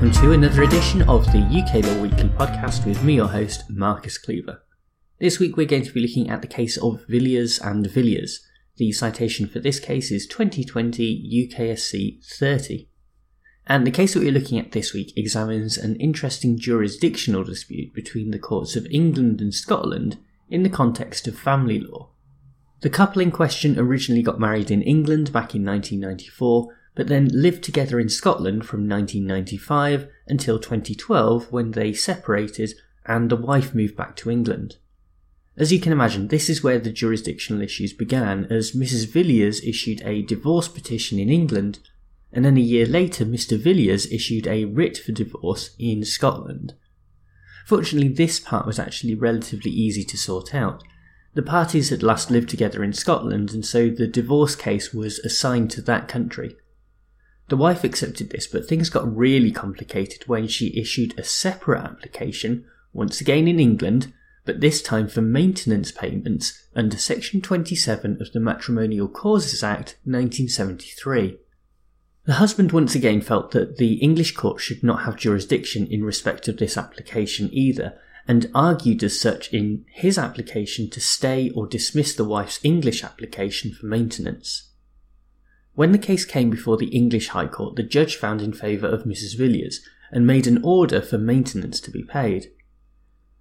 welcome to another edition of the UK Law Weekly podcast with me, your host, Marcus Cleaver. This week we're going to be looking at the case of Villiers and Villiers. The citation for this case is 2020 UKSC 30. And the case that we're looking at this week examines an interesting jurisdictional dispute between the courts of England and Scotland in the context of family law. The couple in question originally got married in England back in 1994 but then lived together in Scotland from 1995 until 2012 when they separated and the wife moved back to England. As you can imagine, this is where the jurisdictional issues began, as Mrs. Villiers issued a divorce petition in England, and then a year later, Mr. Villiers issued a writ for divorce in Scotland. Fortunately, this part was actually relatively easy to sort out. The parties had last lived together in Scotland, and so the divorce case was assigned to that country. The wife accepted this, but things got really complicated when she issued a separate application, once again in England, but this time for maintenance payments under Section 27 of the Matrimonial Causes Act 1973. The husband once again felt that the English court should not have jurisdiction in respect of this application either, and argued as such in his application to stay or dismiss the wife's English application for maintenance. When the case came before the English High Court, the judge found in favour of Mrs. Villiers and made an order for maintenance to be paid.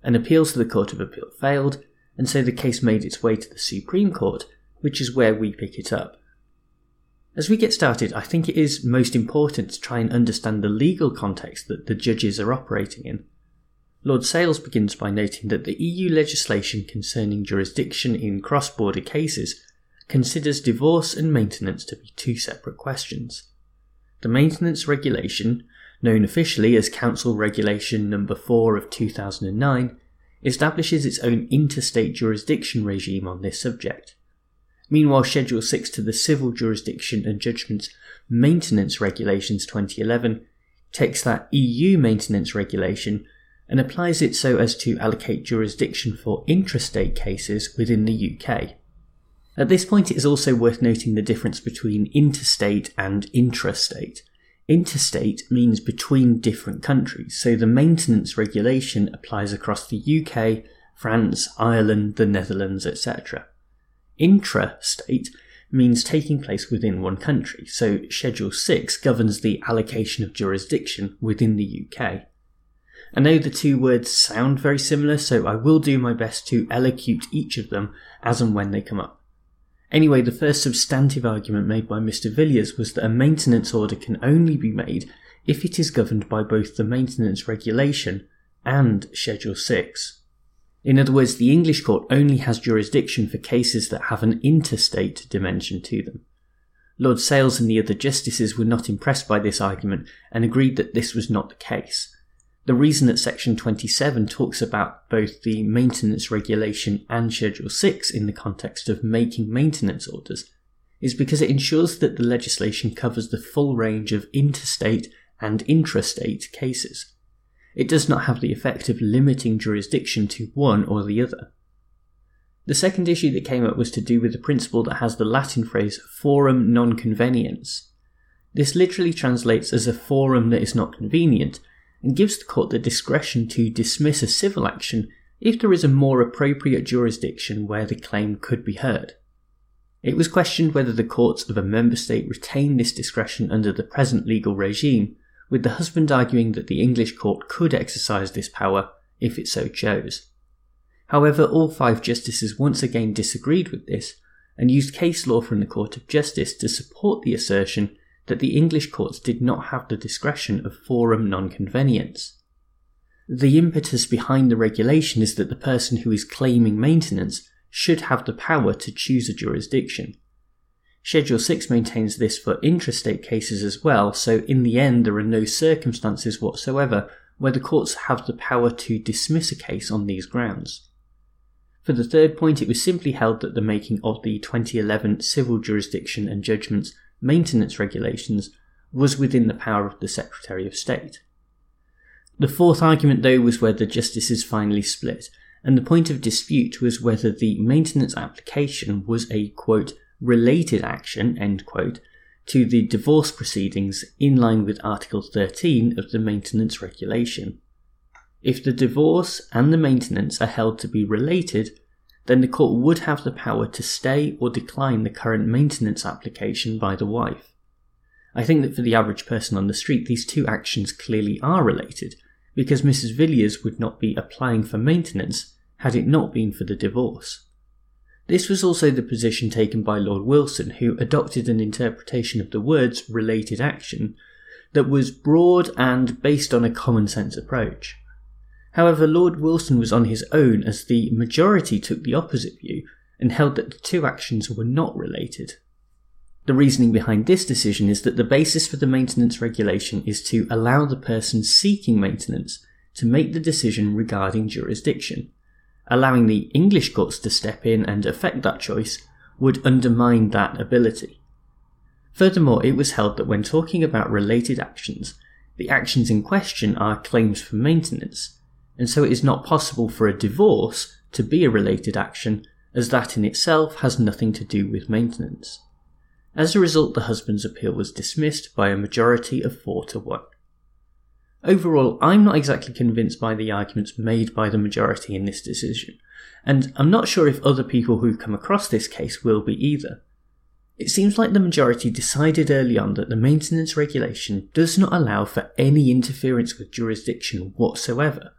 An appeal to the Court of Appeal failed, and so the case made its way to the Supreme Court, which is where we pick it up. As we get started, I think it is most important to try and understand the legal context that the judges are operating in. Lord Sales begins by noting that the EU legislation concerning jurisdiction in cross border cases considers divorce and maintenance to be two separate questions. The maintenance regulation, known officially as Council Regulation Number 4 of 2009, establishes its own interstate jurisdiction regime on this subject. Meanwhile, Schedule 6 to the Civil Jurisdiction and Judgments Maintenance Regulations 2011 takes that EU maintenance regulation and applies it so as to allocate jurisdiction for intrastate cases within the UK. At this point, it is also worth noting the difference between interstate and intrastate. Interstate means between different countries, so the maintenance regulation applies across the UK, France, Ireland, the Netherlands, etc. Intrastate means taking place within one country, so Schedule 6 governs the allocation of jurisdiction within the UK. I know the two words sound very similar, so I will do my best to elocute each of them as and when they come up. Anyway, the first substantive argument made by Mr. Villiers was that a maintenance order can only be made if it is governed by both the maintenance regulation and Schedule 6. In other words, the English court only has jurisdiction for cases that have an interstate dimension to them. Lord Sales and the other justices were not impressed by this argument and agreed that this was not the case. The reason that Section 27 talks about both the maintenance regulation and Schedule 6 in the context of making maintenance orders is because it ensures that the legislation covers the full range of interstate and intrastate cases. It does not have the effect of limiting jurisdiction to one or the other. The second issue that came up was to do with the principle that has the Latin phrase forum non conveniens. This literally translates as a forum that is not convenient, and gives the court the discretion to dismiss a civil action if there is a more appropriate jurisdiction where the claim could be heard. It was questioned whether the courts of a member state retain this discretion under the present legal regime, with the husband arguing that the English court could exercise this power if it so chose. However, all five justices once again disagreed with this and used case law from the Court of Justice to support the assertion that the English courts did not have the discretion of forum non conveniens. The impetus behind the regulation is that the person who is claiming maintenance should have the power to choose a jurisdiction. Schedule 6 maintains this for intrastate cases as well, so in the end, there are no circumstances whatsoever where the courts have the power to dismiss a case on these grounds. For the third point, it was simply held that the making of the 2011 Civil Jurisdiction and Judgments maintenance regulations was within the power of the Secretary of State. The fourth argument, though, was where the justices finally split, and the point of dispute was whether the maintenance application was a quote related action end quote to the divorce proceedings in line with Article 13 of the Maintenance Regulation. If the divorce and the maintenance are held to be related, then the court would have the power to stay or decline the current maintenance application by the wife. I think that for the average person on the street, these two actions clearly are related, because Mrs. Villiers would not be applying for maintenance had it not been for the divorce. This was also the position taken by Lord Wilson, who adopted an interpretation of the words related action that was broad and based on a common sense approach. However, Lord Wilson was on his own as the majority took the opposite view and held that the two actions were not related. The reasoning behind this decision is that the basis for the maintenance regulation is to allow the person seeking maintenance to make the decision regarding jurisdiction. Allowing the English courts to step in and affect that choice would undermine that ability. Furthermore, it was held that when talking about related actions, the actions in question are claims for maintenance, and so it is not possible for a divorce to be a related action, as that in itself has nothing to do with maintenance. As a result, the husband's appeal was dismissed by a majority of 4 to 1. Overall, I'm not exactly convinced by the arguments made by the majority in this decision, and I'm not sure if other people who come across this case will be either. It seems like the majority decided early on that the maintenance regulation does not allow for any interference with jurisdiction whatsoever,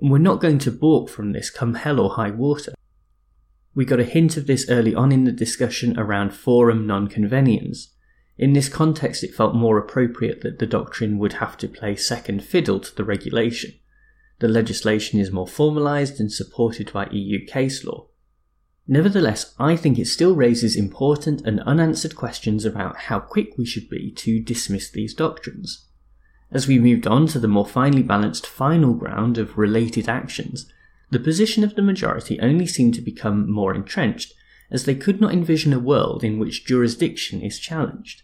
and we're not going to balk from this come hell or high water. We got a hint of this early on in the discussion around forum non conveniens. In this context, it felt more appropriate that the doctrine would have to play second fiddle to the regulation. The legislation is more formalised and supported by EU case law. Nevertheless, I think it still raises important and unanswered questions about how quick we should be to dismiss these doctrines. As we moved on to the more finely balanced final ground of related actions, the position of the majority only seemed to become more entrenched, as they could not envision a world in which jurisdiction is challenged.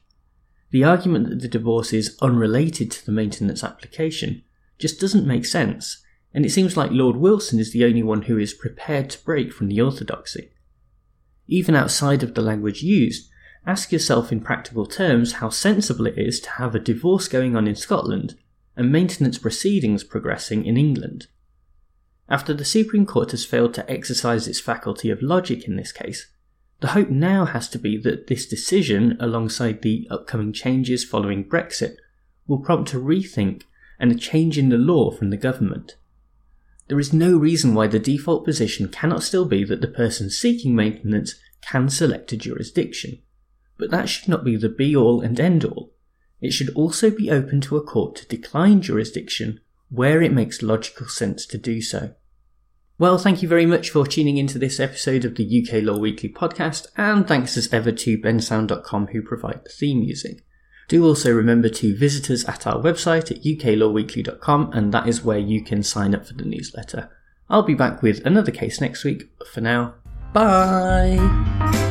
The argument that the divorce is unrelated to the maintenance application just doesn't make sense, and it seems like Lord Wilson is the only one who is prepared to break from the orthodoxy. Even outside of the language used, ask yourself in practical terms how sensible it is to have a divorce going on in Scotland and maintenance proceedings progressing in England. After the Supreme Court has failed to exercise its faculty of logic in this case, the hope now has to be that this decision, alongside the upcoming changes following Brexit, will prompt a rethink and a change in the law from the government. There is no reason why the default position cannot still be that the person seeking maintenance can select a jurisdiction. But that should not be the be all and end all. It should also be open to a court to decline jurisdiction where it makes logical sense to do so. Well, thank you very much for tuning into this episode of the UK Law Weekly podcast, and thanks as ever to bensound.com who provide the theme music. Do also remember to visit us at our website at uklawweekly.com, and that is where you can sign up for the newsletter. I'll be back with another case next week, but for now, bye!